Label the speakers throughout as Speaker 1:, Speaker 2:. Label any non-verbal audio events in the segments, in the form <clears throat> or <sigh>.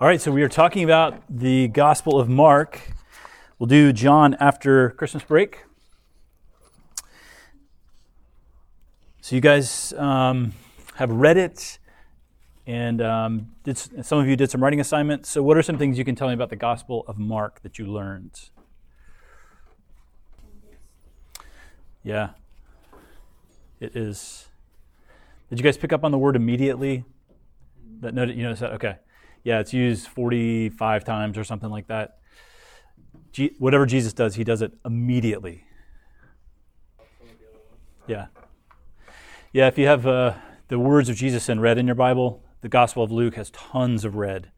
Speaker 1: All right, so we are talking about the Gospel of Mark. We'll do John after Christmas break. So you guys um, have read it, and um, did, some of you did some writing assignments. So, what are some things you can tell me about the Gospel of Mark that you learned? Yeah, it is. Did you guys pick up on the word immediately? That noted, you noticed that? Okay. Yeah, it's used 45 times or something like that. G- whatever Jesus does, he does it immediately. Yeah. Yeah, if you have uh, the words of Jesus in red in your Bible, the Gospel of Luke has tons of red.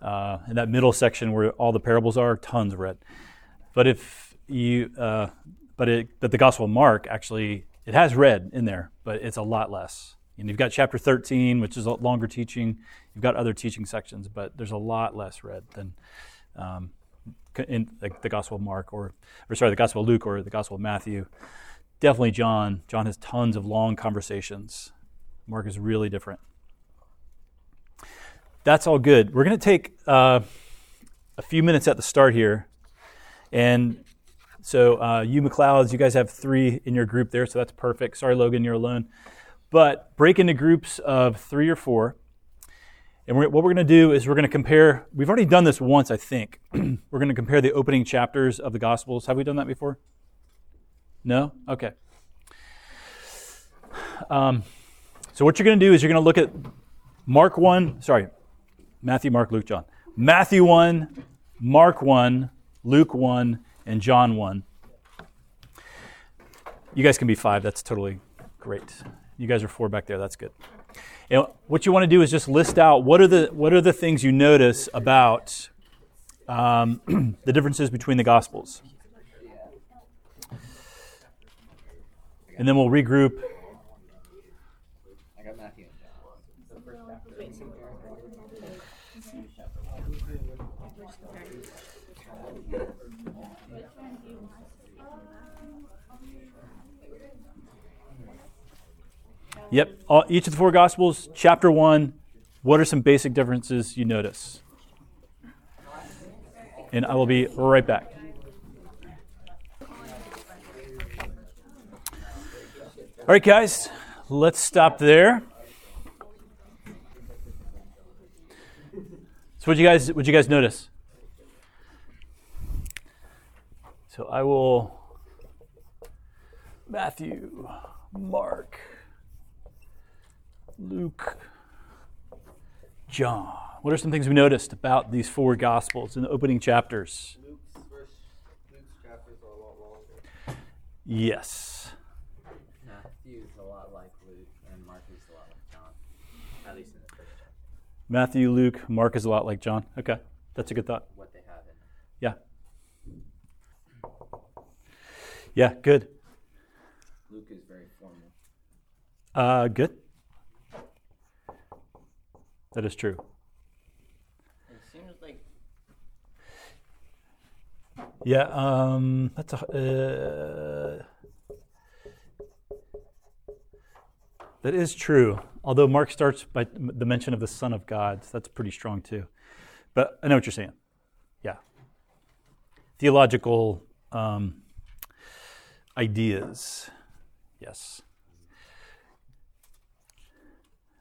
Speaker 1: Uh, in that middle section where all the parables are, tons of red. But if you, uh, but it, but the Gospel of Mark actually, it has red in there, but it's a lot less. And you've got chapter 13, which is a longer teaching. You've got other teaching sections, but there's a lot less red than um, in the, the, Gospel of Mark or, or sorry, the Gospel of Luke or the Gospel of Matthew. Definitely John. John has tons of long conversations. Mark is really different. That's all good. We're going to take uh, a few minutes at the start here. And so, uh, you McLeods, you guys have three in your group there, so that's perfect. Sorry, Logan, you're alone. But break into groups of three or four. And we're, what we're going to do is we're going to compare, we've already done this once, I think. <clears throat> we're going to compare the opening chapters of the Gospels. Have we done that before? No? Okay. Um, so, what you're going to do is you're going to look at Mark 1, sorry, Matthew, Mark, Luke, John. Matthew 1, Mark 1, Luke 1, and John 1. You guys can be five. That's totally great. You guys are four back there. That's good. What you want to do is just list out what are the what are the things you notice about um, <clears throat> the differences between the gospels, and then we'll regroup Yep, all, each of the four Gospels, chapter one. What are some basic differences you notice? And I will be right back. All right, guys, let's stop there. So, what you guys, what you guys notice? So, I will Matthew, Mark. Luke, John. What are some things we noticed about these four Gospels in the opening chapters?
Speaker 2: Luke's, verse, Luke's chapters are a lot longer.
Speaker 1: Yes.
Speaker 3: Matthew is a lot like Luke, and Mark is a lot like John, at least in the first chapter.
Speaker 1: Matthew, Luke, Mark is a lot like John. Okay, that's a good thought.
Speaker 3: What they have in
Speaker 1: Yeah. Yeah, good.
Speaker 3: Luke is very formal.
Speaker 1: Uh, good. That is true.
Speaker 3: It seems like.
Speaker 1: Yeah, um, that's a. Uh, that is true. Although Mark starts by the mention of the Son of God, so that's pretty strong too. But I know what you're saying. Yeah. Theological um, ideas. Yes.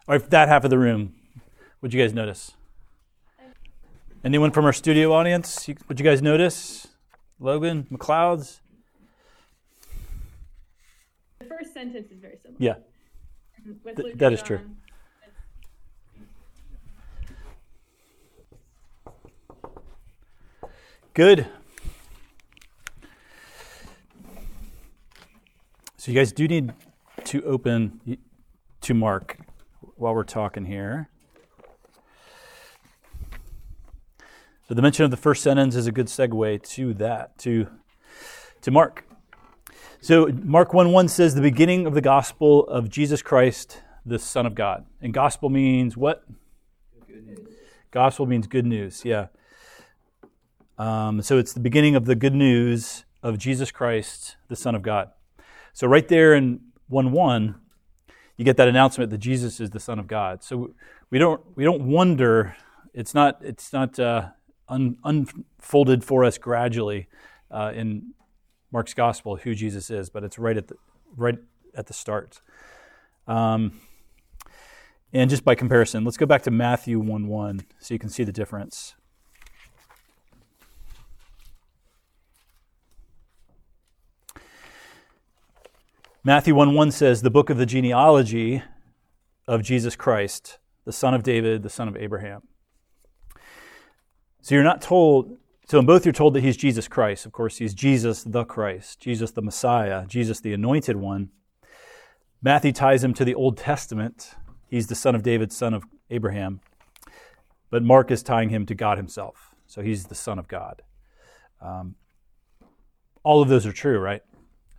Speaker 1: All right, that half of the room What'd you guys notice? Anyone from our studio audience? What'd you guys notice? Logan, McLeod's?
Speaker 4: The first sentence is very similar.
Speaker 1: Yeah. Um, Th- that is true. Good. So you guys do need to open to Mark while we're talking here. So the mention of the first sentence is a good segue to that, to, to Mark. So Mark 1 1 says, the beginning of the gospel of Jesus Christ, the Son of God. And gospel means what? Gospel means good news, yeah. Um, so it's the beginning of the good news of Jesus Christ, the Son of God. So right there in 1 1, you get that announcement that Jesus is the Son of God. So we don't, we don't wonder It's not, it's not uh, un, unfolded for us gradually uh, in Mark's gospel who Jesus is, but it's right at the, right at the start. Um, and just by comparison, let's go back to Matthew 1 1 so you can see the difference. Matthew 1 1 says, The book of the genealogy of Jesus Christ, the son of David, the son of Abraham. So you're not told, so in both you're told that he's Jesus Christ. Of course, he's Jesus the Christ, Jesus the Messiah, Jesus the anointed one. Matthew ties him to the Old Testament. He's the son of David, son of Abraham. But Mark is tying him to God himself. So he's the son of God. Um, all of those are true, right?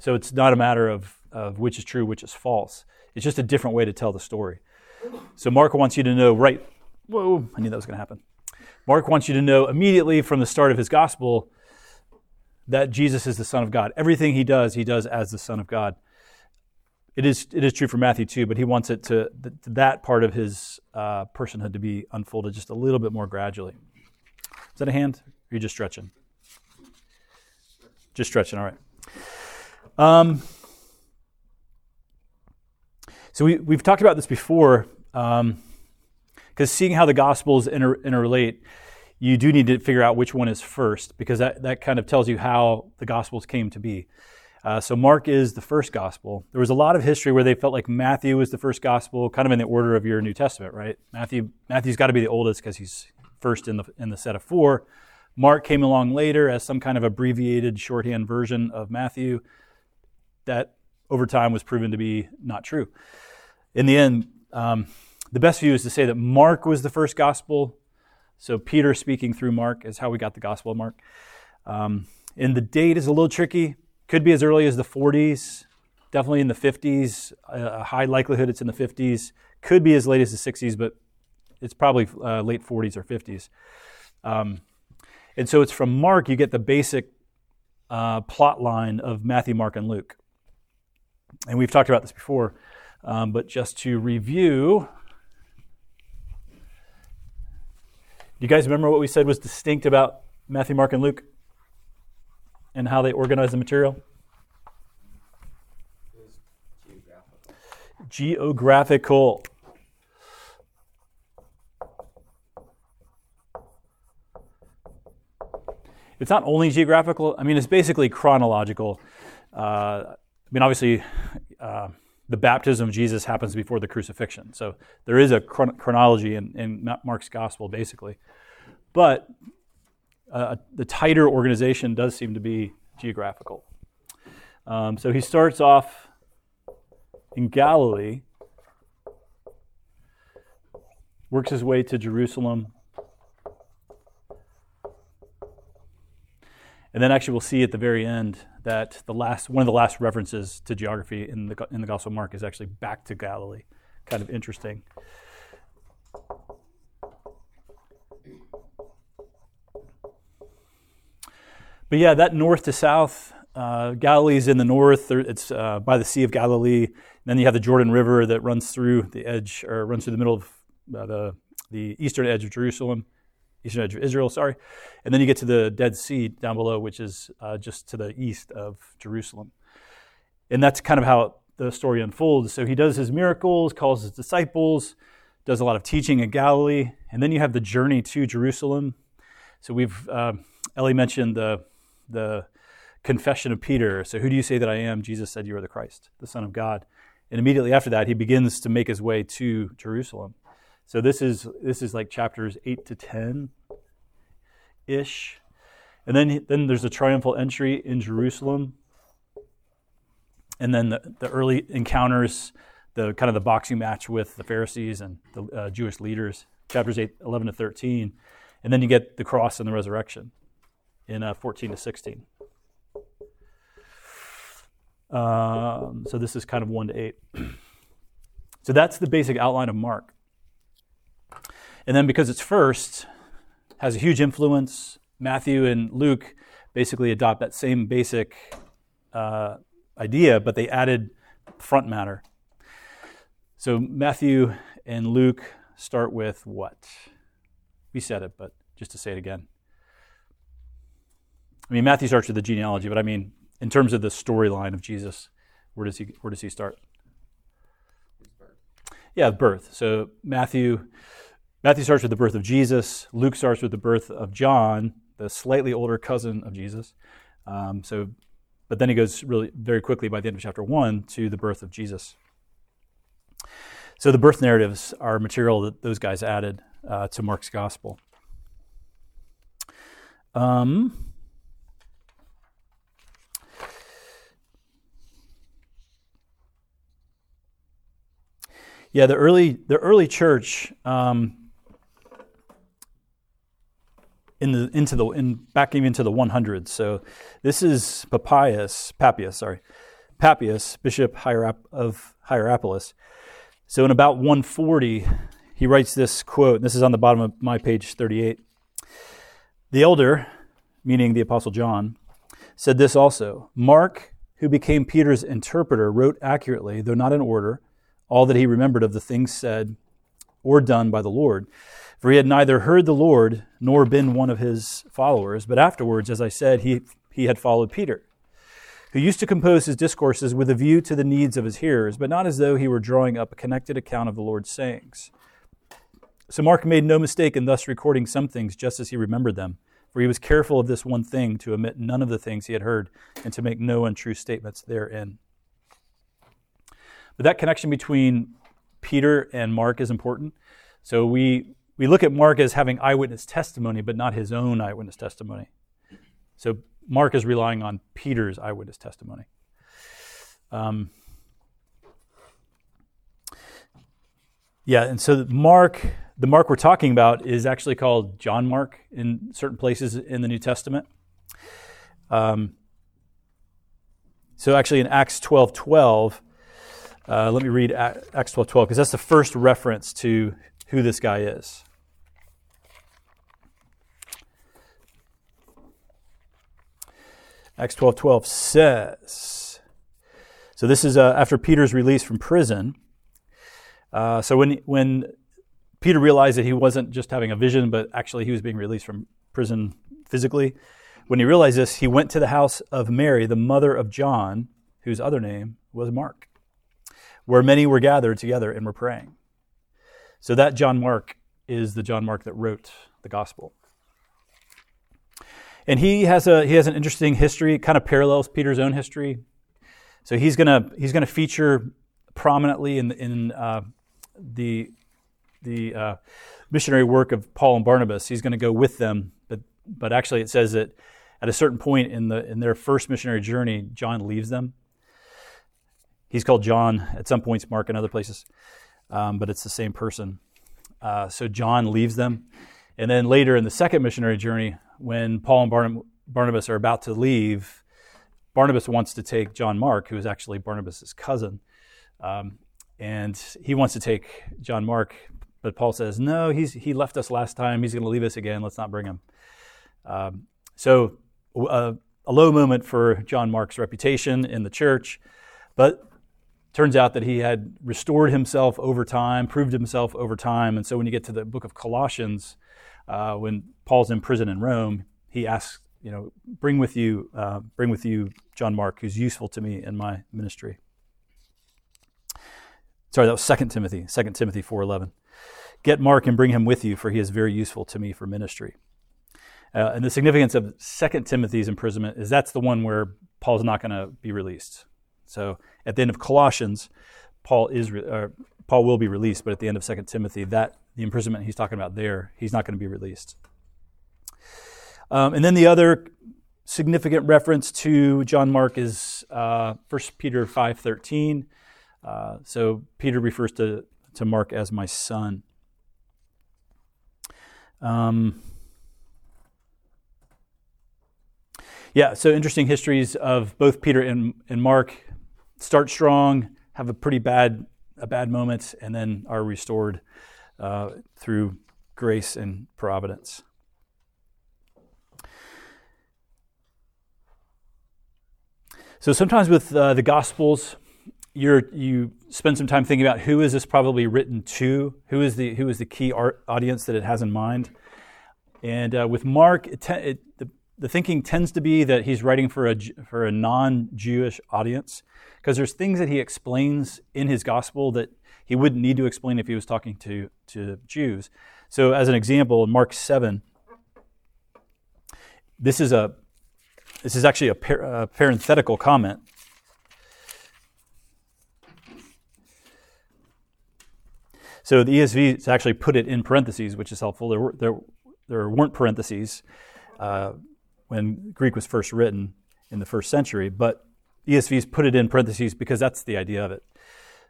Speaker 1: So it's not a matter of, of which is true, which is false. It's just a different way to tell the story. So Mark wants you to know right. Whoa, I knew that was going to happen. Mark wants you to know immediately from the start of his gospel that Jesus is the Son of God. Everything he does, he does as the Son of God. It is, it is true for Matthew too, but he wants it to, that part of his uh, personhood to be unfolded just a little bit more gradually. Is that a hand? Or are you just stretching? Just stretching, all right. Um, so we, we've talked about this before, because seeing how the Gospels inter, interrelate, you do need to figure out which one is first, because that, that kind of tells you how the Gospels came to be. Uh, so Mark is the first Gospel. There was a lot of history where they felt like Matthew was the first Gospel, kind of in the order of your New Testament, right? Matthew Matthew's got to be the oldest because he's first in the in the set of four. Mark came along later as some kind of abbreviated shorthand version of Matthew. That over time was proven to be not true. In the end, um, the best view is to say that Mark was the first gospel. So Peter speaking through Mark is how we got the Gospel of Mark. Um, and the date is a little tricky. Could be as early as the 40s, definitely in the 50s. A high likelihood it's in the 50s. Could be as late as the 60s, but it's probably uh, late 40s or 50s. Um, and so it's from Mark you get the basic uh, plot line of Matthew, Mark, and Luke. And we've talked about this before, um, but just to review, do you guys remember what we said was distinct about Matthew, Mark, and Luke and how they organize the material?
Speaker 3: Geographical.
Speaker 1: Geographical. It's not only geographical, I mean, it's basically chronological. Uh, I mean, obviously, uh, the baptism of Jesus happens before the crucifixion. So there is a chron- chronology in, in, Mark's gospel, basically. But uh, the tighter organization does seem to be geographical. Um, so he starts off in Galilee, works his way to Jerusalem, And then actually we'll see at the very end that the last one of the last references to geography in the in the Gospel of Mark is actually back to Galilee. Kind of interesting. But yeah, that north to south, uh, Galilee is in the north. It's uh, by the Sea of Galilee. And then you have the Jordan River that runs through the edge, or runs through the middle of uh, the the eastern edge of Jerusalem eastern edge of Israel, sorry. And then you get to the Dead Sea down below, which is uh, just to the east of Jerusalem. And that's kind of how the story unfolds. So he does his miracles, calls his disciples, does a lot of teaching in Galilee, and then you have the journey to Jerusalem. So we've, uh, Ellie mentioned the, the confession of Peter. So who do you say that I am? Jesus said, You are the Christ, the Son of God. And immediately after that, he begins to make his way to Jerusalem. So this is this is like chapters eight to ten ish, and then then there's a triumphal entry in Jerusalem, and then the, the early encounters, the kind of the boxing match with the Pharisees and the uh, Jewish leaders, chapters 8, 11 to thirteen, and then you get the cross and the resurrection in uh, fourteen to sixteen. Um, so this is kind of one to eight. <clears throat> so that's the basic outline of Mark. And then because it's first, has a huge influence. Matthew and Luke basically adopt that same basic uh, idea, but they added front matter. So Matthew and Luke start with what? we said it, but just to say it again. I mean, Matthew starts with the genealogy, but I mean, in terms of the storyline of Jesus, where does he where does he start? Yeah, birth. So Matthew Matthew starts with the birth of Jesus. Luke starts with the birth of John, the slightly older cousin of Jesus. Um, so, but then he goes really very quickly by the end of chapter one to the birth of Jesus. So the birth narratives are material that those guys added uh, to Mark's gospel. Um, yeah, the early the early church um, in the into the in back even to the 100s. So this is Papias, Papias, sorry, Papias, Bishop Hierap- of Hierapolis. So in about 140, he writes this quote. And this is on the bottom of my page 38. The elder, meaning the Apostle John, said this also Mark, who became Peter's interpreter, wrote accurately, though not in order, all that he remembered of the things said or done by the Lord. For he had neither heard the Lord nor been one of his followers, but afterwards, as I said, he, he had followed Peter, who used to compose his discourses with a view to the needs of his hearers, but not as though he were drawing up a connected account of the Lord's sayings. So Mark made no mistake in thus recording some things just as he remembered them, for he was careful of this one thing to omit none of the things he had heard and to make no untrue statements therein. But that connection between Peter and Mark is important. So we, we look at Mark as having eyewitness testimony, but not his own eyewitness testimony. So Mark is relying on Peter's eyewitness testimony. Um, yeah, and so Mark, the Mark we're talking about, is actually called John Mark in certain places in the New Testament. Um, so actually, in Acts twelve twelve, uh, let me read Acts twelve twelve because that's the first reference to who this guy is. Acts twelve twelve says, so this is uh, after Peter's release from prison. Uh, so when when Peter realized that he wasn't just having a vision, but actually he was being released from prison physically, when he realized this, he went to the house of Mary, the mother of John, whose other name was Mark, where many were gathered together and were praying. So that John Mark is the John Mark that wrote the gospel. And he has a he has an interesting history, kind of parallels Peter's own history. So he's gonna he's gonna feature prominently in in uh, the the uh, missionary work of Paul and Barnabas. He's going to go with them, but but actually it says that at a certain point in the in their first missionary journey, John leaves them. He's called John at some points, Mark in other places, um, but it's the same person. Uh, so John leaves them, and then later in the second missionary journey, when Paul and Barnabas are about to leave, Barnabas wants to take John Mark, who is actually Barnabas' cousin, um, and he wants to take John Mark, but Paul says, no, he's, he left us last time. He's going to leave us again. Let's not bring him. Um, so, uh, a low moment for John Mark's reputation in the church, but turns out that he had restored himself over time, proved himself over time. And so, when you get to the book of Colossians, uh, when Paul's in prison in Rome, he asks, you know, bring with you, uh, bring with you John Mark, who's useful to me in my ministry. Sorry, that was 2 Timothy, 2 Timothy 4.11. Get Mark and bring him with you, for he is very useful to me for ministry. Uh, and the significance of 2 Timothy's imprisonment is that's the one where Paul's not going to be released. So at the end of Colossians, Paul is or Paul will be released, but at the end of 2 Timothy, that the imprisonment he's talking about there, he's not going to be released. Um, and then the other significant reference to John Mark is uh, 1 Peter 5.13. Uh, so Peter refers to, to Mark as my son. Um, yeah, so interesting histories of both Peter and, and Mark start strong, have a pretty bad a bad moment, and then are restored uh, through grace and providence. So sometimes with uh, the Gospels, you're, you spend some time thinking about who is this probably written to? Who is the, who is the key audience that it has in mind? And uh, with Mark, it te- it, the, the thinking tends to be that he's writing for a, for a non Jewish audience because there's things that he explains in his gospel that he wouldn't need to explain if he was talking to, to Jews. So, as an example, in Mark 7, this is, a, this is actually a, par- a parenthetical comment. So the ESV has actually put it in parentheses, which is helpful. There, were, there, there weren't parentheses uh, when Greek was first written in the first century, but ESV's put it in parentheses because that's the idea of it.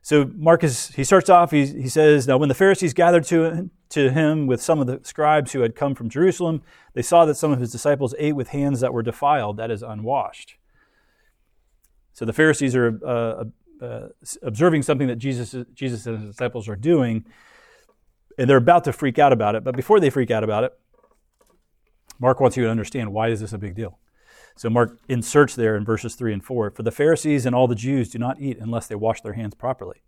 Speaker 1: So Marcus, he starts off, he, he says, Now when the Pharisees gathered to, to him with some of the scribes who had come from Jerusalem, they saw that some of his disciples ate with hands that were defiled, that is, unwashed. So the Pharisees are uh, uh, observing something that Jesus, Jesus and his disciples are doing, and they're about to freak out about it. But before they freak out about it, Mark wants you to understand why is this a big deal. So Mark inserts there in verses 3 and 4 For the Pharisees and all the Jews do not eat unless they wash their hands properly,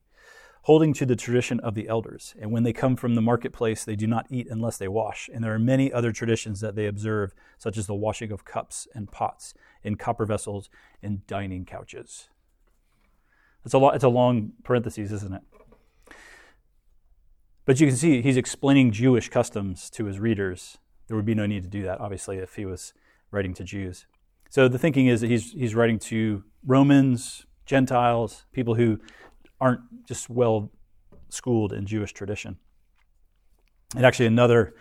Speaker 1: holding to the tradition of the elders. And when they come from the marketplace, they do not eat unless they wash. And there are many other traditions that they observe, such as the washing of cups and pots in copper vessels and dining couches. It's a, lo- it's a long parenthesis, isn't it? But you can see he's explaining Jewish customs to his readers. There would be no need to do that, obviously, if he was writing to Jews. So the thinking is that he's, he's writing to Romans, Gentiles, people who aren't just well schooled in Jewish tradition. And actually, another,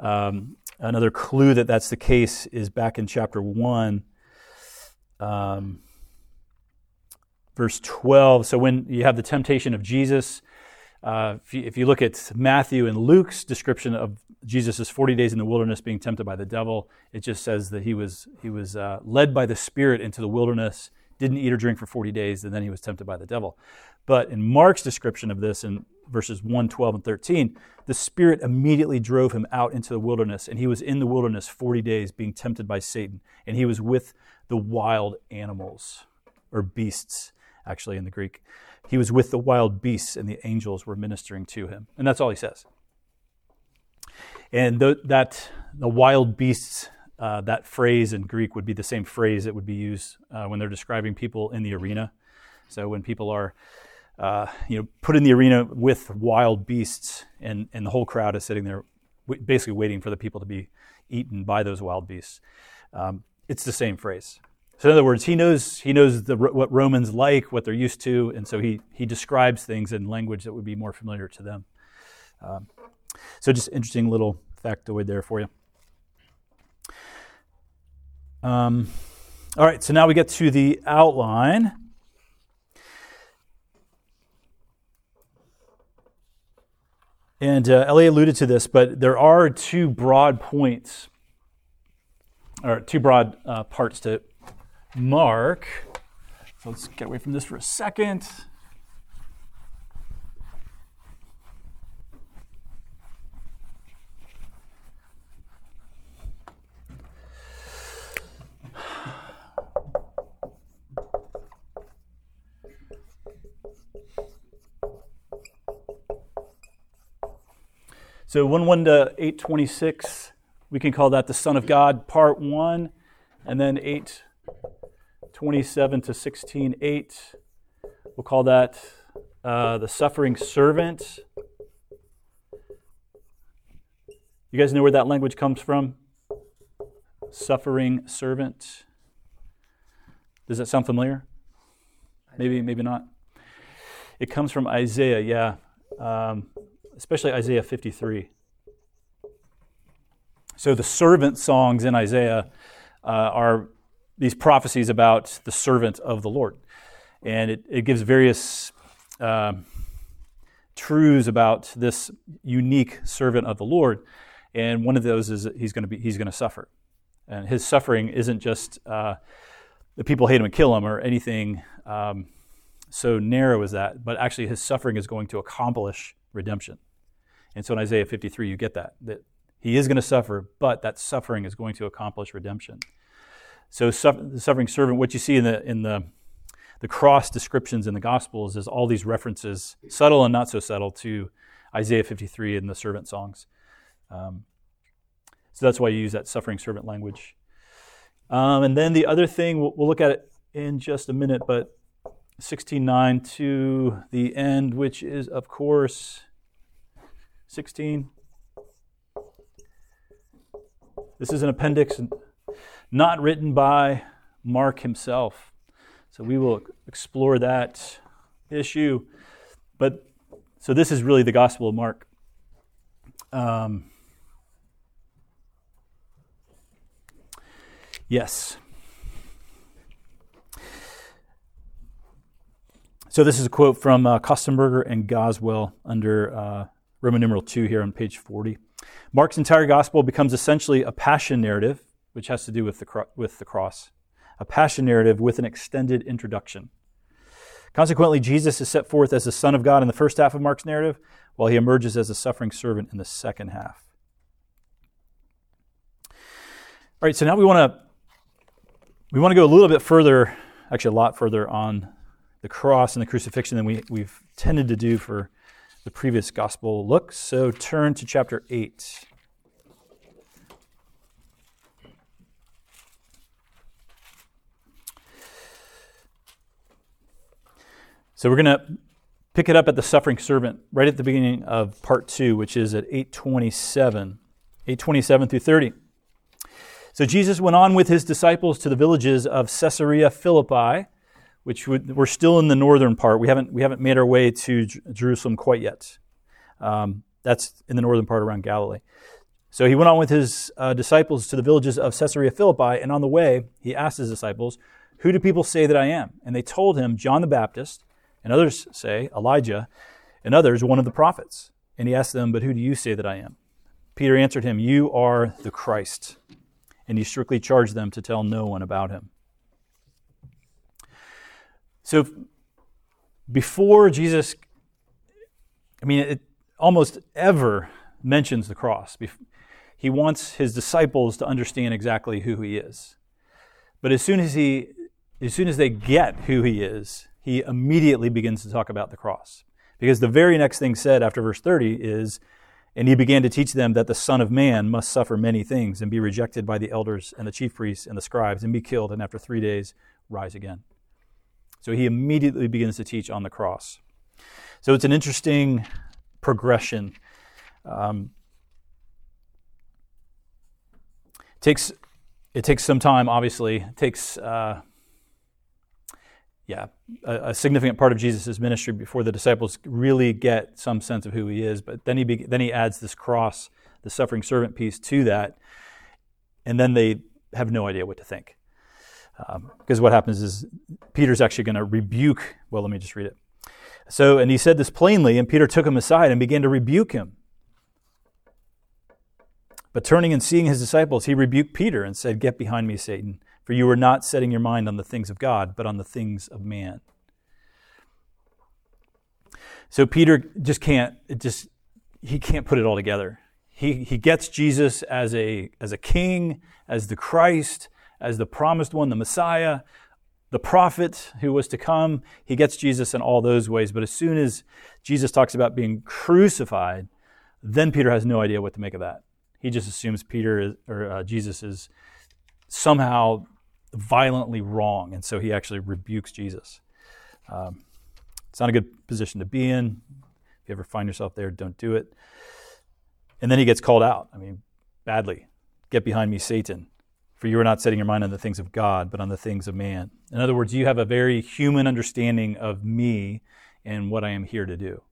Speaker 1: um, another clue that that's the case is back in chapter 1, um, verse 12. So when you have the temptation of Jesus, uh, if, you, if, you, look at Matthew and Luke's description of Jesus' is 40 days in the wilderness being tempted by the devil, it just says that he was, he was uh, led by the Spirit into the wilderness, didn't eat or drink for 40 days, and then he was tempted by the devil. But in Mark's description of this in verses 1, 12, and 13, the Spirit immediately drove him out into the wilderness, and he was in the wilderness 40 days being tempted by Satan, and he was with the wild animals or beasts, actually, in the Greek. He was with the wild beasts, and the angels were ministering to him. And that's all he says. And the, that the wild beasts, uh, that phrase in Greek would be the same phrase that would be used uh, when they're describing people in the arena. So when people are, uh, you know, put in the arena with wild beasts, and, and the whole crowd is sitting there, basically waiting for the people to be eaten by those wild beasts. Um, it's the same phrase. So in other words, he knows he knows the, what Romans like, what they're used to, and so he he describes things in language that would be more familiar to them. Um, so just interesting little factoid there for you. Um, all right, so now we get to the outline. And uh, Ellie alluded to this, but there are two broad points, or two broad uh, parts to Mark. So let's get away from this for a second. So 1 1 to 826, we can call that the Son of God, part 1. And then 827 to 16 8, we'll call that uh, the suffering servant. You guys know where that language comes from? Suffering servant. Does that sound familiar? Maybe, maybe not. It comes from Isaiah, yeah. Um, especially Isaiah 53. So the servant songs in Isaiah uh, are these prophecies about the servant of the Lord. And it, it gives various uh, truths about this unique servant of the Lord. And one of those is that he's going to be he's going to suffer, and his suffering isn't just uh, the people hate him and kill him or anything um, so narrow as that, but actually his suffering is going to accomplish redemption. And so in Isaiah 53, you get that, that he is going to suffer, but that suffering is going to accomplish redemption. So the suffering servant, what you see in the, in the, the cross descriptions in the Gospels is all these references, subtle and not so subtle, to Isaiah 53 and the servant songs. Um, so that's why you use that suffering servant language. Um, and then the other thing, we'll, we'll look at it in just a minute, but 16.9 to the end, which is, of course, 16. This is an appendix not written by Mark himself. So we will explore that issue. But so this is really the Gospel of Mark. Um, yes. So this is a quote from uh, Kostenberger and Goswell under uh, Roman numeral 2 here on page 40. Mark's entire gospel becomes essentially a passion narrative, which has to do with the, cro- with the cross, a passion narrative with an extended introduction. Consequently, Jesus is set forth as the Son of God in the first half of Mark's narrative, while he emerges as a suffering servant in the second half. All right, so now we want to we want to go a little bit further, actually a lot further on the cross and the crucifixion than we, we've tended to do for the previous gospel look. So turn to chapter 8. So we're going to pick it up at the suffering servant right at the beginning of part 2, which is at 827, 827 through 30. So Jesus went on with his disciples to the villages of Caesarea Philippi which we're still in the northern part. We haven't, we haven't made our way to J- Jerusalem quite yet. Um, that's in the northern part around Galilee. So he went on with his uh, disciples to the villages of Caesarea Philippi, and on the way, he asked his disciples, Who do people say that I am? And they told him, John the Baptist, and others say, Elijah, and others, one of the prophets. And he asked them, But who do you say that I am? Peter answered him, You are the Christ. And he strictly charged them to tell no one about him. So before Jesus, I mean, it almost ever mentions the cross. He wants his disciples to understand exactly who he is. But as soon as he as soon as they get who he is, he immediately begins to talk about the cross. Because the very next thing said after verse 30 is, and he began to teach them that the Son of Man must suffer many things and be rejected by the elders and the chief priests and the scribes and be killed and after three days rise again. So he immediately begins to teach on the cross. So it's an interesting progression. Um, takes it takes some time. Obviously, it takes uh, yeah a, a, significant part of Jesus' ministry before the disciples really get some sense of who he is. But then he be, then he adds this cross, the suffering servant piece to that, and then they have no idea what to think. Um, because what happens is Peter's actually going to rebuke. Well, let me just read it. So, and he said this plainly, and Peter took him aside and began to rebuke him. But turning and seeing his disciples, he rebuked Peter and said, Get behind me, Satan, for you are not setting your mind on the things of God, but on the things of man. So Peter just can't, it just, he can't put it all together. He, he gets Jesus as a, as a king, as the Christ, as the promised one, the Messiah, the prophet who was to come. He gets Jesus in all those ways. But as soon as Jesus talks about being crucified, then Peter has no idea what to make of that. He just assumes Peter is, or uh, Jesus is somehow violently wrong, and so he actually rebukes Jesus. Um, it's not a good position to be in. If you ever find yourself there, don't do it. And then he gets called out. I mean, badly. Get behind me, Satan. For you are not setting your mind on the things of God, but on the things of man. In other words, you have a very human understanding of me and what I am here to do.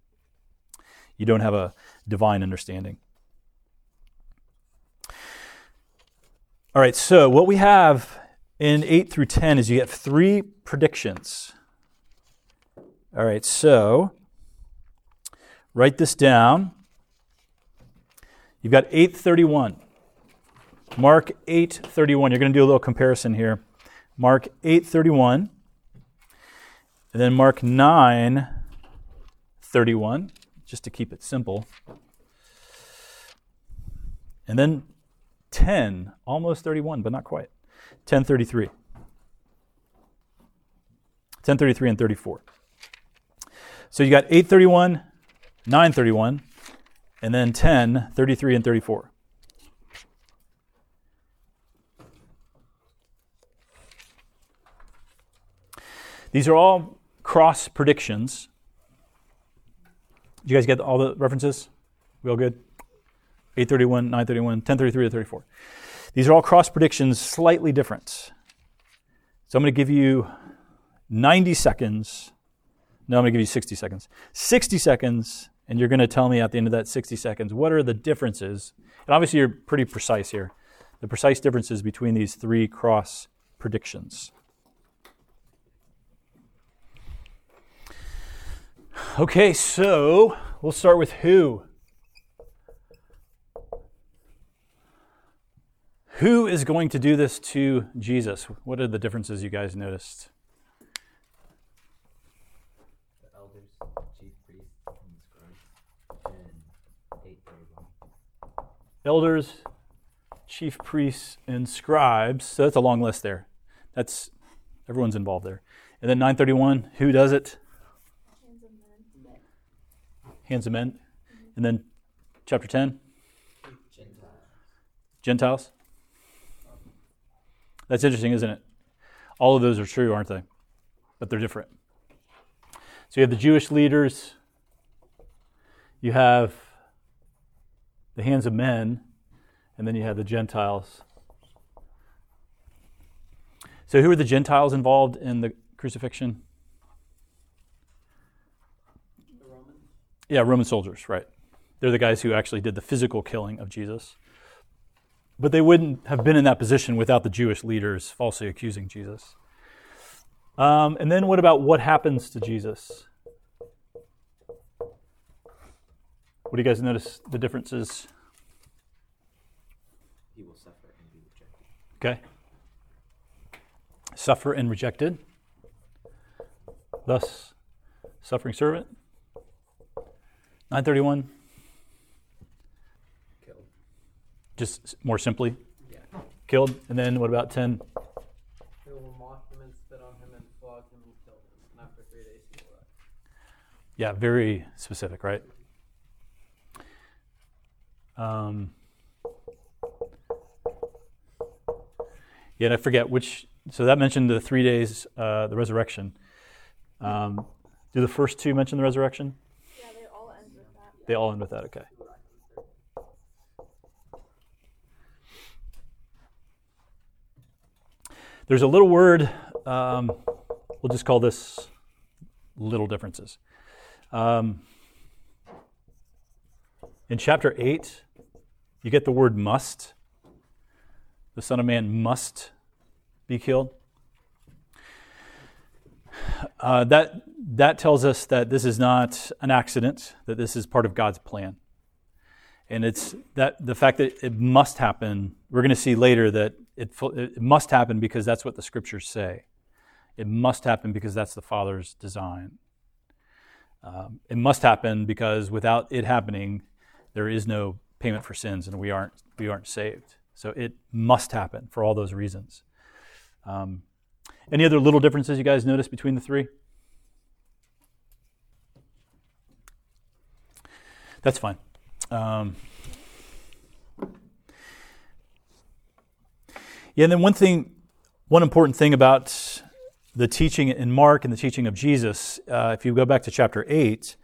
Speaker 1: You don't have a divine understanding. All right, so what we have in 8 through 10 is you get three predictions. All right, so write this down. You've got 831. Mark 8:31. You're going to do a little comparison here. Mark 8:31 and then Mark 9:31 just to keep it simple. And then 10, almost 31, but not quite. 10:33. 1033 and 34. So you got 831, 931, and then 10, 33, and 34. These are all cross predictions. Did you guys get all the references? We all good? 831, 931, 1033 to 34. These are all cross predictions, slightly different. So I'm going to give you 90 seconds. No, I'm going to give you 60 seconds. 60 seconds, and you're going to tell me at the end of that 60 seconds what are the differences. And obviously, you're pretty precise here. The precise differences between these three cross predictions. Okay, so we'll start with who. Who is going to do this to Jesus? What are the differences you guys noticed?
Speaker 3: The elders, chief priests, and scribes, and eight.
Speaker 1: Elders, chief priests, and scribes. So that's a long list there. That's everyone's involved there. And then 931, who does it? Hands of men. And then chapter 10,
Speaker 3: Gentiles.
Speaker 1: Gentiles. That's interesting, isn't it? All of those are true, aren't they? But they're different. So you have the Jewish leaders, you have the hands of men, and then you have the Gentiles. So, who are the Gentiles involved in the crucifixion?
Speaker 2: The Romans.
Speaker 1: Yeah, Roman soldiers, right. They're the guys who actually did the physical killing of Jesus. But they wouldn't have been in that position without the Jewish leaders falsely accusing Jesus. Um, and then what about what happens to Jesus? What do you guys notice the differences?
Speaker 3: He will suffer and be rejected.
Speaker 1: Okay. Suffer and rejected. Thus, suffering servant. 931,
Speaker 3: Killed.
Speaker 1: just more simply,
Speaker 3: Yeah.
Speaker 1: killed. And then what about 10?
Speaker 2: They will mock him and spit on him and flog him and kill him. And after three days he.
Speaker 1: Yeah, very specific, right? Um, yeah, and I forget which. So that mentioned the three days, uh, the resurrection. Um, do the first two mention the resurrection?
Speaker 4: Yeah, they all end with that.
Speaker 1: They all end with that. Okay. There's a little word. Um, we'll just call this little differences. Um, in chapter 8, you get the word must. The Son of Man must be killed. Uh, that, that tells us that this is not an accident, that this is part of God's plan. And it's that the fact that it must happen, we're going to see later that it, it must happen because that's what the scriptures say. It must happen because that's the Father's design. Um, it must happen because without it happening, there is no payment for sins and we aren't, we aren't saved. So it must happen for all those reasons. Um, any other little differences you guys notice between the three? That's fine. Um, yeah, and then one thing, one important thing about the teaching in Mark and the teaching of Jesus, uh, if you go back to chapter 8,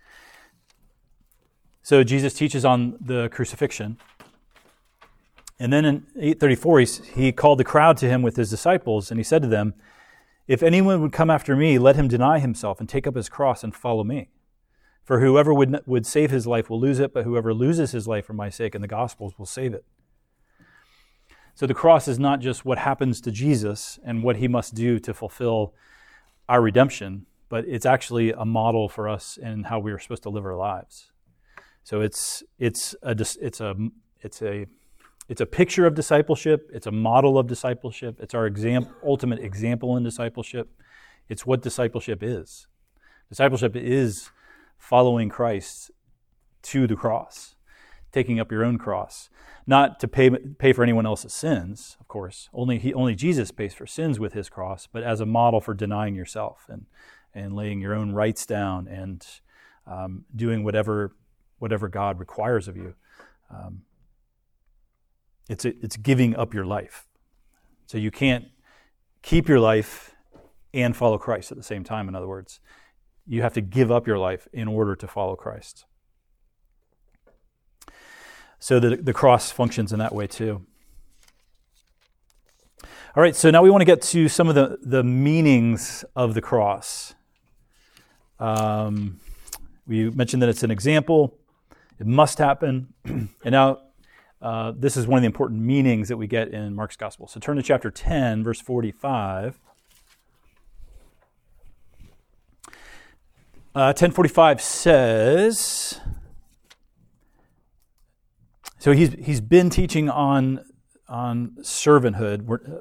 Speaker 1: so Jesus teaches on the crucifixion. And then in 834, he, he called the crowd to him with his disciples, and he said to them, If anyone would come after me, let him deny himself and take up his cross and follow me. For whoever would, would save his life will lose it, but whoever loses his life for my sake and the gospel's will save it. So the cross is not just what happens to Jesus and what he must do to fulfill our redemption, but it's actually a model for us in how we are supposed to live our lives. So it's it's a it's a it's a it's a picture of discipleship. It's a model of discipleship. It's our exam- ultimate example in discipleship. It's what discipleship is. Discipleship is following Christ to the cross, taking up your own cross. not to pay, pay for anyone else's sins, of course. Only, he, only Jesus pays for sins with his cross, but as a model for denying yourself and, and laying your own rights down and um, doing whatever, whatever God requires of you. Um, it's, a, it's giving up your life. So you can't keep your life and follow Christ at the same time, in other words. You have to give up your life in order to follow Christ. So the, the cross functions in that way too. All right, so now we want to get to some of the, the meanings of the cross. Um, we mentioned that it's an example, it must happen. <clears throat> and now, uh, this is one of the important meanings that we get in Mark's gospel. So turn to chapter 10, verse 45. Uh, 1045 says, so he's, he's been teaching on, on servanthood. Uh,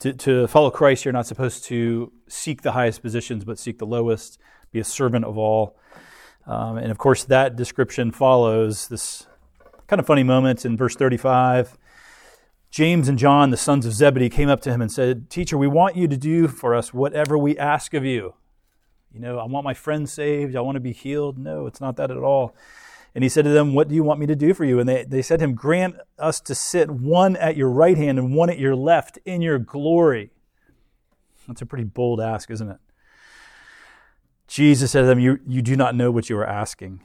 Speaker 1: to, to follow Christ, you're not supposed to seek the highest positions, but seek the lowest, be a servant of all. Um, and of course, that description follows this kind of funny moment in verse 35. James and John, the sons of Zebedee, came up to him and said, Teacher, we want you to do for us whatever we ask of you. You know, I want my friend saved. I want to be healed. No, it's not that at all. And he said to them, What do you want me to do for you? And they, they said to him, Grant us to sit one at your right hand and one at your left in your glory. That's a pretty bold ask, isn't it? Jesus said to them, You, you do not know what you are asking.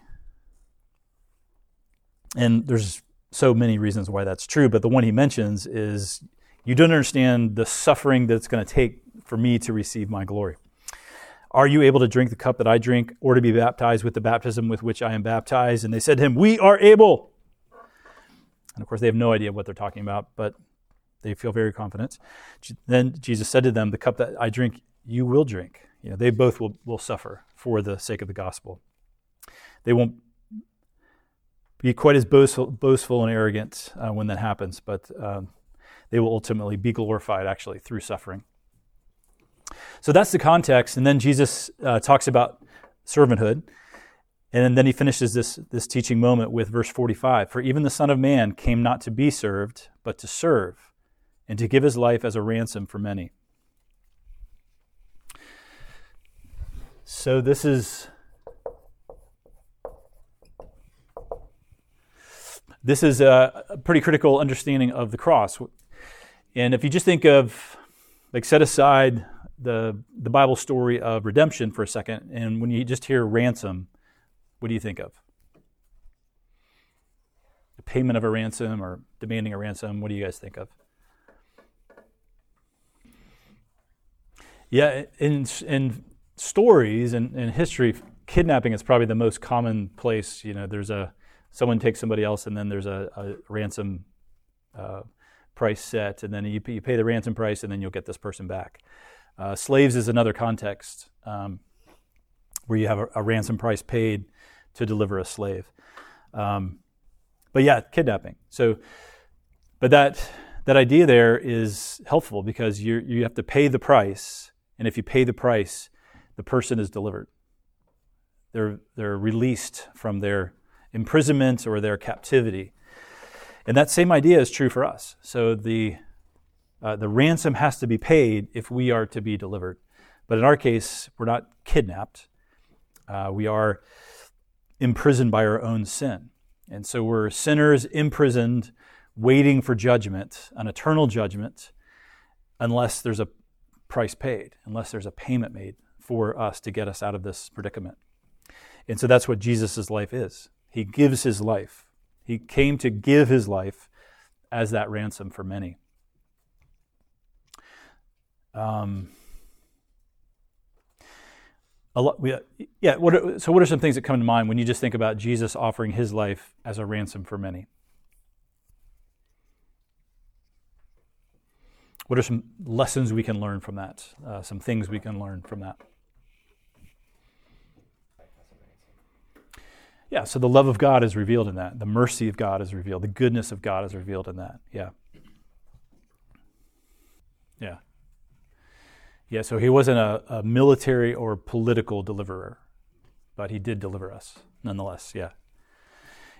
Speaker 1: And there's so many reasons why that's true, but the one he mentions is you don't understand the suffering that it's going to take for me to receive my glory. Are you able to drink the cup that I drink, or to be baptized with the baptism with which I am baptized? And they said to him, We are able. And of course, they have no idea what they're talking about, but they feel very confident. Then Jesus said to them, The cup that I drink, you will drink. You know, they both will, will suffer for the sake of the gospel. They won't be quite as boastful, boastful and arrogant uh, when that happens, but um, they will ultimately be glorified actually through suffering. So that's the context. And then Jesus uh, talks about servanthood. And then he finishes this, this teaching moment with verse 45 For even the Son of Man came not to be served, but to serve, and to give his life as a ransom for many. So this is. This is a pretty critical understanding of the cross. And if you just think of, like, set aside the, the Bible story of redemption for a second, and when you just hear ransom, what do you think of? The payment of a ransom or demanding a ransom, what do you guys think of? Yeah, in, in stories and in, in history, kidnapping is probably the most common place. You know, there's a someone takes somebody else, and then there's a, a ransom uh, price set, and then you, you pay the ransom price, and then you'll get this person back. Uh, slaves is another context um, where you have a, a, ransom price paid to deliver a slave. Um, but yeah, kidnapping. So, but that that idea there is helpful because you you have to pay the price, and if you pay the price, the person is delivered. They're they're released from their imprisonment or their captivity, and that same idea is true for us. So the uh, the ransom has to be paid if we are to be delivered. But in our case, we're not kidnapped. Uh, we are imprisoned by our own sin. And so we're sinners imprisoned, waiting for judgment, an eternal judgment, unless there's a price paid, unless there's a payment made for us to get us out of this predicament. And so that's what Jesus' life is. He gives his life. He came to give his life as that ransom for many. Um, a lot, we, yeah. What are, so, what are some things that come to mind when you just think about Jesus offering His life as a ransom for many? What are some lessons we can learn from that? Uh, some things we can learn from that? Yeah, so the love of God is revealed in that. The mercy of God is revealed. The goodness of God is revealed in that. Yeah. Yeah. Yeah, so he wasn't a, a military or political deliverer, but he did deliver us nonetheless. Yeah,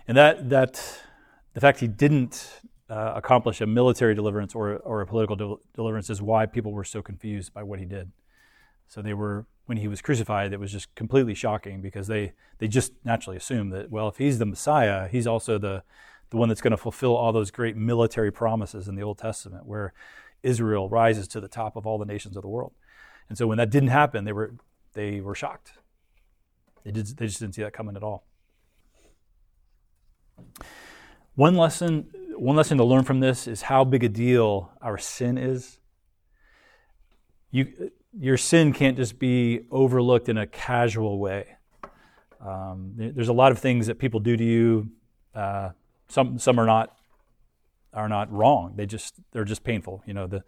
Speaker 1: and that that the fact he didn't uh, accomplish a military deliverance or, or a political del- deliverance is why people were so confused by what he did. So they were, when he was crucified, it was just completely shocking because they, they just naturally assumed that, well, if he's the Messiah, he's also the, the one that's going to fulfill all those great military promises in the Old Testament where Israel rises to the top of all the nations of the world. And so when that didn't happen, they were, they were shocked. They, did, they just didn't see that coming at all. One lesson, one lesson to learn from this is how big a deal our sin is. You, your sin can't just be overlooked in a casual way. Um, there's a lot of things that people do to you. Uh, some some are not are not wrong. They just they're just painful. You know the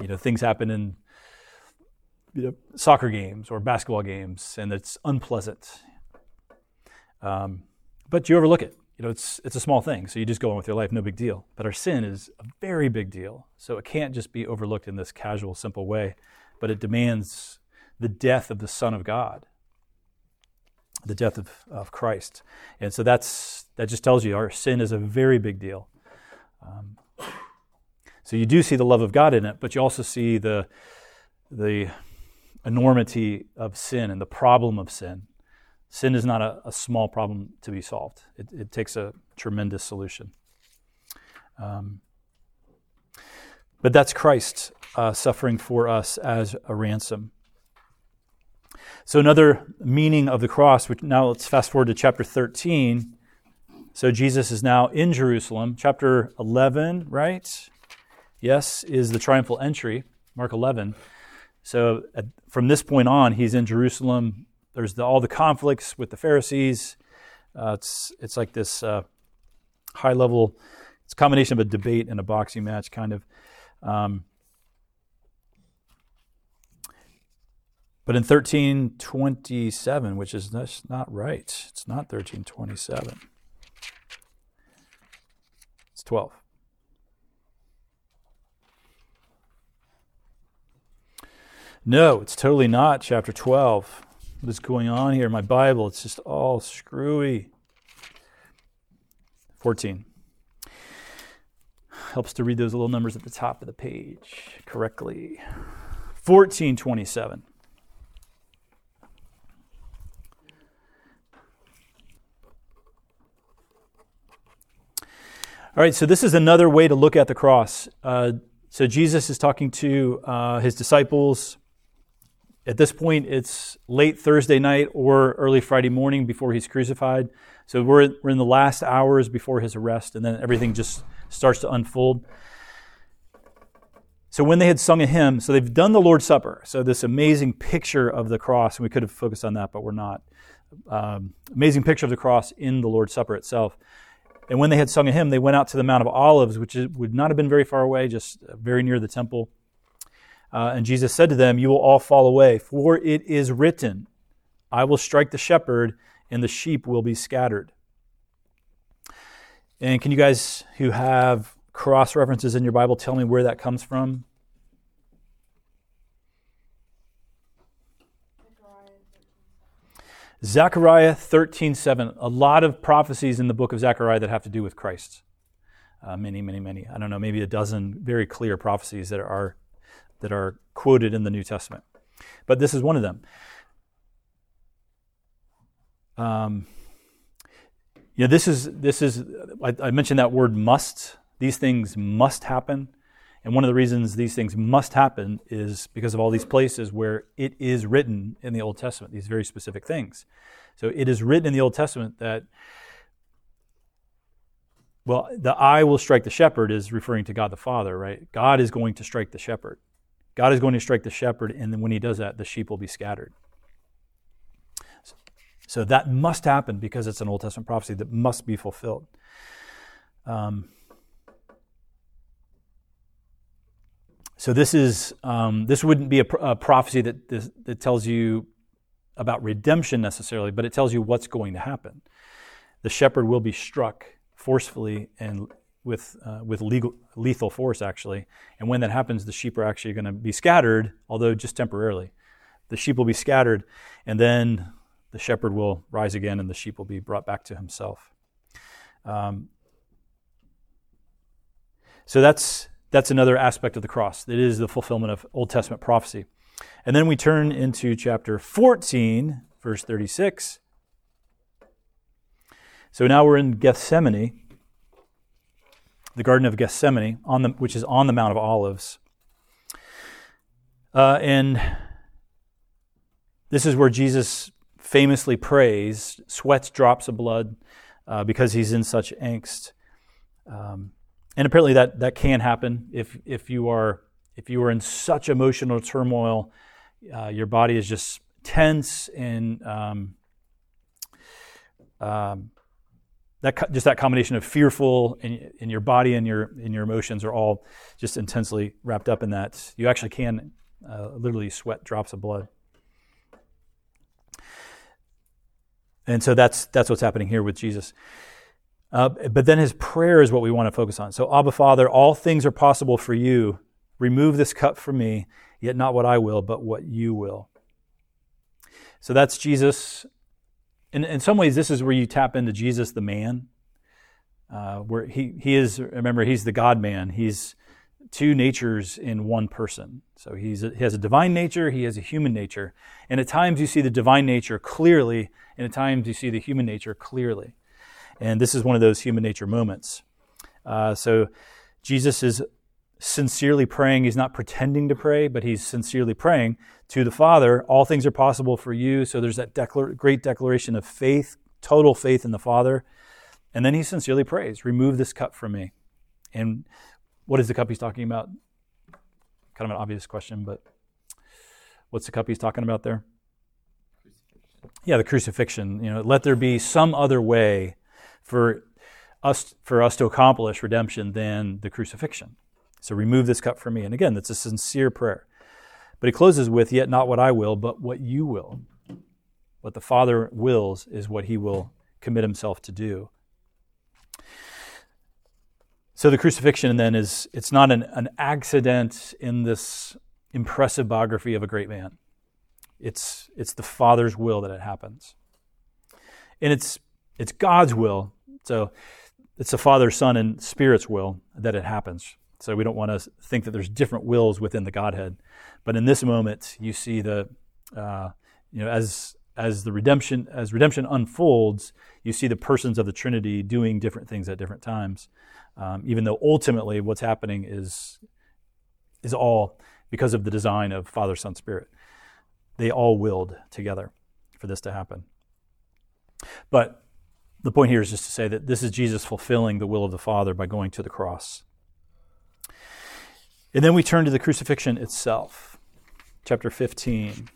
Speaker 1: you know things happen in you know, soccer games or basketball games, and it's unpleasant. Um, but you overlook it. You know, it's it's a small thing, so you just go on with your life, no big deal. But our sin is a very big deal, so it can't just be overlooked in this casual, simple way. But it demands the death of the Son of God, the death of, of Christ, and so that's that just tells you our sin is a very big deal. Um, so you do see the love of God in it, but you also see the the enormity of sin and the problem of sin. Sin is not a, a small problem to be solved, it, it takes a tremendous solution. Um, but that's Christ uh, suffering for us as a ransom. So, another meaning of the cross, which now let's fast forward to chapter 13. So, Jesus is now in Jerusalem. Chapter 11, right? Yes, is the triumphal entry, Mark 11. So, at, from this point on, he's in Jerusalem. There's the, all the conflicts with the Pharisees. Uh, it's, it's like this uh, high level, it's a combination of a debate and a boxing match, kind of. Um, but in 1327, which is that's not right, it's not 1327. It's 12. No, it's totally not chapter 12. What is going on here my Bible? It's just all screwy. 14. Helps to read those little numbers at the top of the page correctly. 1427. All right, so this is another way to look at the cross. Uh, so Jesus is talking to uh, his disciples at this point, it's late Thursday night or early Friday morning before he's crucified. So we're, we're in the last hours before his arrest, and then everything just starts to unfold. So when they had sung a hymn, so they've done the Lord's Supper. So this amazing picture of the cross, and we could have focused on that, but we're not. Um, amazing picture of the cross in the Lord's Supper itself. And when they had sung a hymn, they went out to the Mount of Olives, which would not have been very far away, just very near the temple. Uh, and Jesus said to them, You will all fall away, for it is written, I will strike the shepherd, and the sheep will be scattered. And can you guys who have cross references in your Bible tell me where that comes from? Zechariah 13:7. A lot of prophecies in the book of Zechariah that have to do with Christ. Uh, many, many, many. I don't know, maybe a dozen very clear prophecies that are that are quoted in the New Testament. But this is one of them. Um, you know, this is this is I, I mentioned that word must. These things must happen. And one of the reasons these things must happen is because of all these places where it is written in the Old Testament, these very specific things. So it is written in the Old Testament that, well, the I will strike the shepherd is referring to God the Father, right? God is going to strike the shepherd. God is going to strike the shepherd, and then when he does that, the sheep will be scattered. So that must happen because it's an Old Testament prophecy that must be fulfilled. Um, so this is um, this wouldn't be a, a prophecy that this, that tells you about redemption necessarily, but it tells you what's going to happen. The shepherd will be struck forcefully and with, uh, with legal, lethal force, actually. And when that happens, the sheep are actually going to be scattered, although just temporarily. The sheep will be scattered, and then the shepherd will rise again, and the sheep will be brought back to himself. Um, So that's that's another aspect of the cross. It is the fulfillment of Old Testament prophecy. And then we turn into chapter 14, verse 36. So now we're in Gethsemane, the Garden of Gethsemane, on the, which is on the Mount of Olives. Uh, and this is where Jesus famously prays, sweats drops of blood uh, because he's in such angst. Um, and apparently that, that can happen if, if you are if you are in such emotional turmoil, uh, your body is just tense and um, um, that just that combination of fearful and, your body and your and your emotions are all just intensely wrapped up in that. You actually can uh, literally sweat drops of blood. And so that's that's what's happening here with Jesus. Uh, but then his prayer is what we want to focus on. So, Abba Father, all things are possible for you. Remove this cup from me, yet not what I will, but what you will. So that's Jesus. In, in some ways, this is where you tap into Jesus, the man, uh, where he, he is, remember, he's the God man. He's two natures in one person. So he's a, he has a divine nature, he has a human nature. And at times you see the divine nature clearly, and at times you see the human nature clearly. And this is one of those human nature moments. Uh, so Jesus is sincerely praying. He's not pretending to pray, but he's sincerely praying to the Father. All things are possible for you. So there's that declar- great declaration of faith, total faith in the Father. And then he sincerely prays, Remove this cup from me. And what is the cup he's talking about? Kind of an obvious question, but what's the cup he's talking about there? Yeah, the crucifixion. You know, let there be some other way for us for us to accomplish redemption than the crucifixion. So remove this cup from me. And again, that's a sincere prayer. But he closes with, Yet not what I will, but what you will. What the Father wills is what he will commit himself to do. So the crucifixion then is it's not an, an accident in this impressive biography of a great man. It's it's the Father's will that it happens. And it's it's God's will. So it's the Father, Son, and Spirit's will that it happens. So we don't want to think that there's different wills within the Godhead. But in this moment, you see the, uh, you know, as as the redemption as redemption unfolds, you see the persons of the Trinity doing different things at different times. Um, even though ultimately what's happening is is all because of the design of Father, Son, Spirit. They all willed together for this to happen. But the point here is just to say that this is Jesus fulfilling the will of the Father by going to the cross. And then we turn to the crucifixion itself, chapter 15.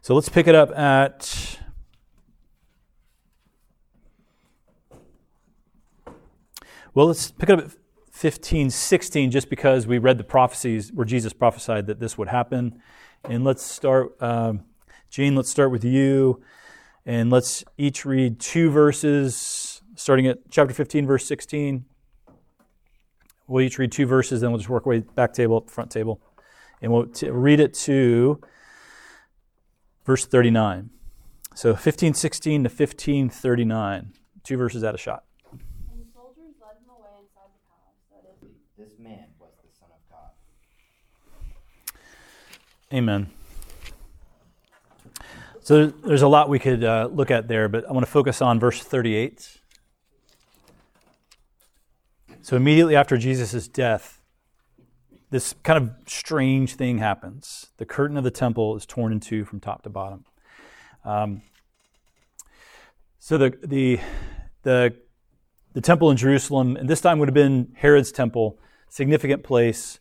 Speaker 1: So let's pick it up at Well, let's pick it up at 15, 16, just because we read the prophecies where Jesus prophesied that this would happen. And let's start, um, let's start with you. And let's each read two verses, starting at chapter 15, verse 16. We'll each read two verses, then we'll just work our way back table, up front table. And we'll t- read it to verse 39. So 1516 to 1539, two verses at a shot.
Speaker 4: And the soldiers led him away inside the palace, that is,
Speaker 5: This man was the Son of God.
Speaker 1: Amen. So there's a lot we could uh, look at there, but I want to focus on verse 38. So immediately after Jesus' death, this kind of strange thing happens. The curtain of the temple is torn in two from top to bottom. Um, so the, the, the, the temple in Jerusalem, and this time would have been Herod's temple, significant place.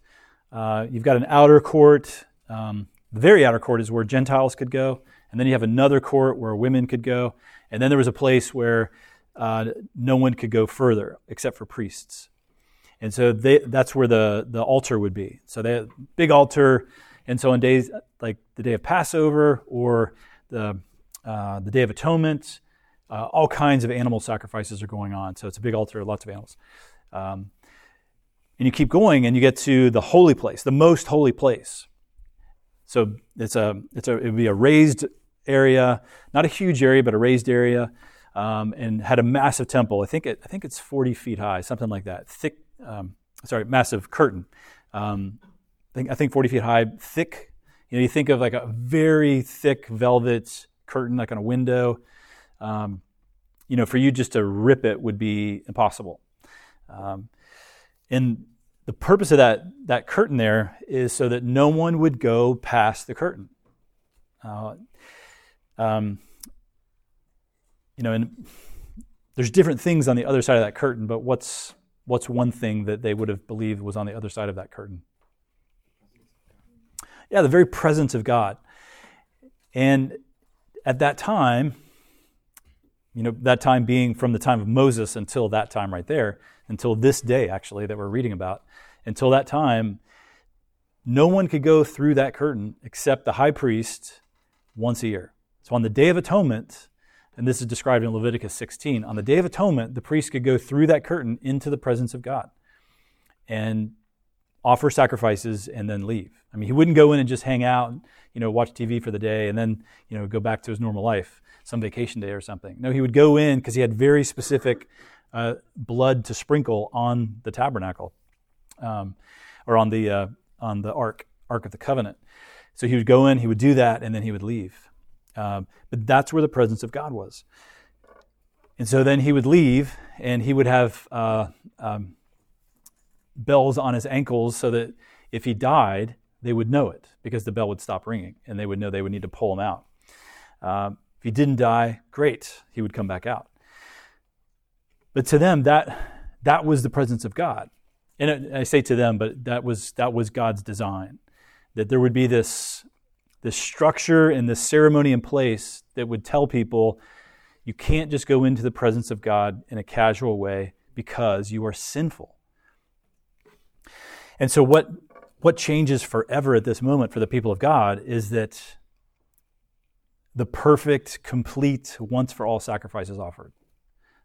Speaker 1: Uh, you've got an outer court. Um, the very outer court is where Gentiles could go. And then you have another court where women could go. And then there was a place where uh, no one could go further except for priests. And so they, that's where the, the altar would be. So they big altar. And so on days like the day of Passover or the, uh, the Day of Atonement, uh, all kinds of animal sacrifices are going on. So it's a big altar, lots of animals. Um, and you keep going and you get to the holy place, the most holy place. So it's a, it's a, it would be a raised area, not a huge area, but a raised area, um, and had a massive temple. I think it, I think it's 40 feet high, something like that. Thick, um, sorry, massive curtain. Um, I think I think 40 feet high, thick. You know, you think of like a very thick velvet curtain, like on a window. Um, you know, for you just to rip it would be impossible. Um, and the purpose of that, that curtain there is so that no one would go past the curtain. Uh, um, you know, and there's different things on the other side of that curtain, but what's, what's one thing that they would have believed was on the other side of that curtain? Yeah, the very presence of God. And at that time, you know, that time being from the time of Moses until that time right there, until this day, actually, that we're reading about, until that time, no one could go through that curtain except the high priest once a year. So on the Day of Atonement, and this is described in Leviticus 16, on the Day of Atonement, the priest could go through that curtain into the presence of God and offer sacrifices and then leave. I mean, he wouldn't go in and just hang out, you know, watch TV for the day and then, you know, go back to his normal life, some vacation day or something. No, he would go in because he had very specific uh, blood to sprinkle on the tabernacle um, or on the uh, on the ark ark of the covenant. So he would go in, he would do that, and then he would leave. Um, but that's where the presence of God was. And so then he would leave, and he would have uh, um, bells on his ankles so that if he died, they would know it because the bell would stop ringing, and they would know they would need to pull him out. Um, if he didn't die, great, he would come back out. But to them, that that was the presence of God. And I say to them, but that was that was God's design, that there would be this this structure and this ceremony in place that would tell people you can't just go into the presence of God in a casual way because you are sinful. And so what what changes forever at this moment for the people of God is that the perfect, complete, once for all sacrifice is offered.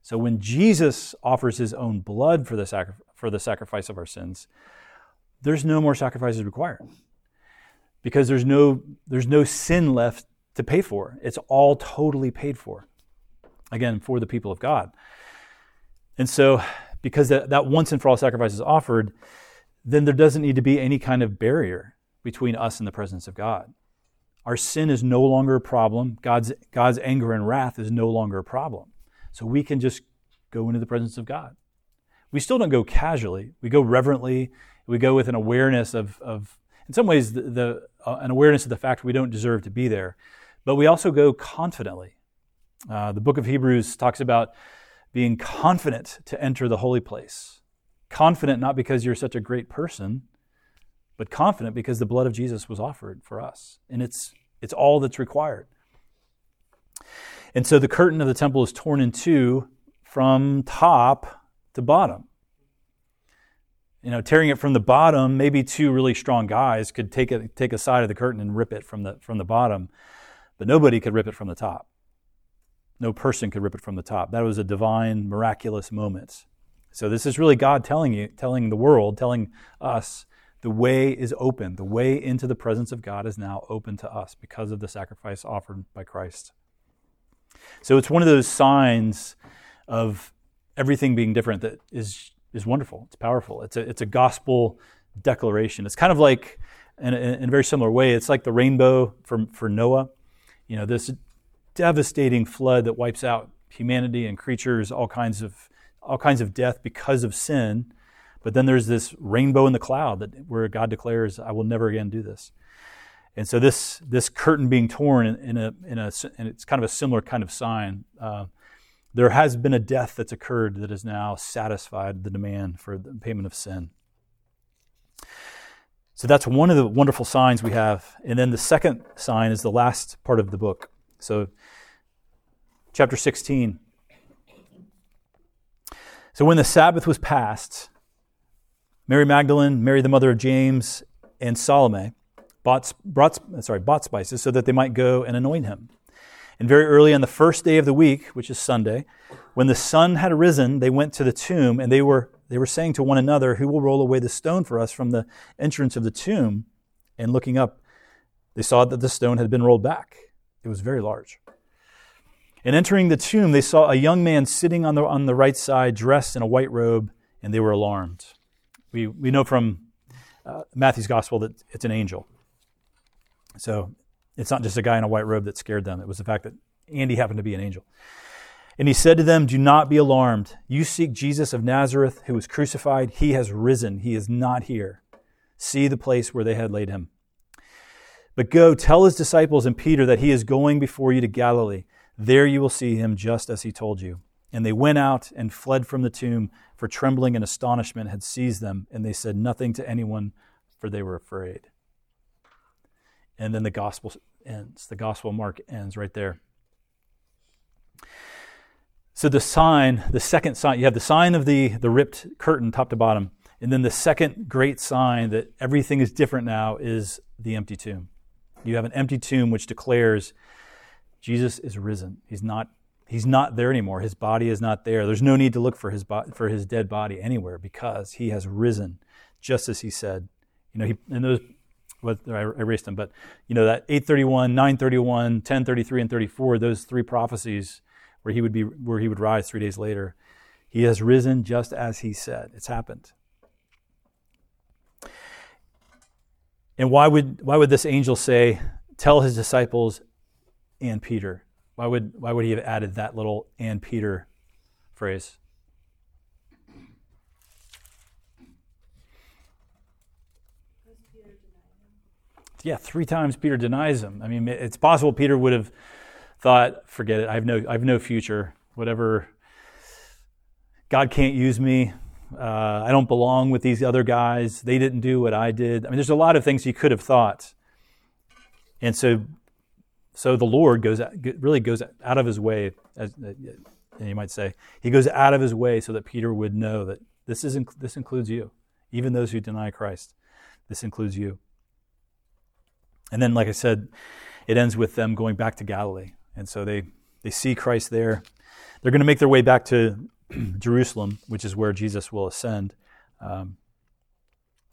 Speaker 1: So when Jesus offers his own blood for the, sacri- for the sacrifice of our sins, there's no more sacrifices required because there's no, there's no sin left to pay for. It's all totally paid for. Again, for the people of God. And so, because that, that once and for all sacrifice is offered, then there doesn't need to be any kind of barrier between us and the presence of God. Our sin is no longer a problem. God's, God's anger and wrath is no longer a problem. So we can just go into the presence of God. We still don't go casually. We go reverently. We go with an awareness of, of in some ways, the, the uh, an awareness of the fact we don't deserve to be there. But we also go confidently. Uh, the book of Hebrews talks about being confident to enter the holy place. Confident not because you're such a great person, but confident because the blood of Jesus was offered for us. And it's, it's all that's required. And so the curtain of the temple is torn in two from top to bottom. You know, tearing it from the bottom, maybe two really strong guys could take a, take a side of the curtain and rip it from the, from the bottom, but nobody could rip it from the top. No person could rip it from the top. That was a divine, miraculous moment. So this is really God telling you, telling the world, telling us, the way is open. The way into the presence of God is now open to us because of the sacrifice offered by Christ. So it's one of those signs of everything being different that is, is wonderful. It's powerful. It's a, it's a gospel declaration. It's kind of like, in a, in a very similar way, it's like the rainbow for, for Noah. You know, this devastating flood that wipes out humanity and creatures, all kinds of, all kinds of death because of sin. But then there's this rainbow in the cloud that, where God declares, I will never again do this. And so this this curtain being torn in, in a in a and it's kind of a similar kind of sign. Uh, there has been a death that's occurred that has now satisfied the demand for the payment of sin. So that's one of the wonderful signs we have. And then the second sign is the last part of the book. So chapter 16. So when the Sabbath was passed, Mary Magdalene, Mary the mother of James, and Salome bought, brought, sorry, bought spices so that they might go and anoint him. And very early on the first day of the week, which is Sunday, when the sun had arisen, they went to the tomb and they were, they were saying to one another, Who will roll away the stone for us from the entrance of the tomb? And looking up, they saw that the stone had been rolled back. It was very large. And entering the tomb, they saw a young man sitting on the, on the right side, dressed in a white robe, and they were alarmed. We, we know from uh, Matthew's gospel that it's an angel. So it's not just a guy in a white robe that scared them, it was the fact that Andy happened to be an angel. And he said to them, Do not be alarmed. You seek Jesus of Nazareth, who was crucified. He has risen. He is not here. See the place where they had laid him. But go, tell his disciples and Peter that he is going before you to Galilee. There you will see him just as he told you. And they went out and fled from the tomb, for trembling and astonishment had seized them, and they said nothing to anyone, for they were afraid. And then the gospel ends. The gospel mark ends right there. So the sign, the second sign, you have the sign of the, the ripped curtain top to bottom. And then the second great sign that everything is different now is the empty tomb. You have an empty tomb which declares Jesus is risen. He's not, he's not there anymore. His body is not there. There's no need to look for his, bo- for his dead body anywhere because he has risen, just as he said. You know, he, and those, what, I erased them, but you know, that 831, 931, 1033, and 34, those three prophecies where he would be where he would rise three days later. He has risen just as he said. It's happened. And why would why would this angel say, tell his disciples and Peter? Why would why would he have added that little and Peter phrase? Yeah, three times Peter denies him. I mean, it's possible Peter would have thought, forget it, I have no, I have no future. Whatever, God can't use me. Uh, I don't belong with these other guys. They didn't do what I did. I mean, there's a lot of things he could have thought. And so, so the Lord goes really goes out of his way, as you might say, he goes out of his way so that Peter would know that this is this includes you, even those who deny Christ. This includes you. And then, like I said, it ends with them going back to Galilee. And so they, they see Christ there. They're going to make their way back to <clears throat> Jerusalem, which is where Jesus will ascend. Um,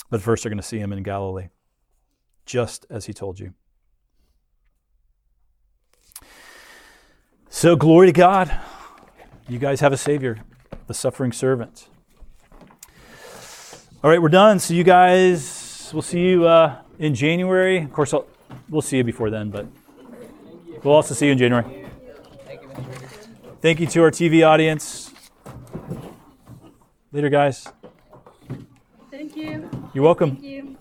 Speaker 1: but first, they're going to see him in Galilee, just as he told you. So, glory to God. You guys have a Savior, the suffering servant. All right, we're done. So, you guys, we'll see you uh, in January. Of course, I'll, we'll see you before then, but. We'll also see you in January. Thank you to our TV audience. Later, guys.
Speaker 4: Thank you.
Speaker 1: You're welcome.
Speaker 4: Thank you.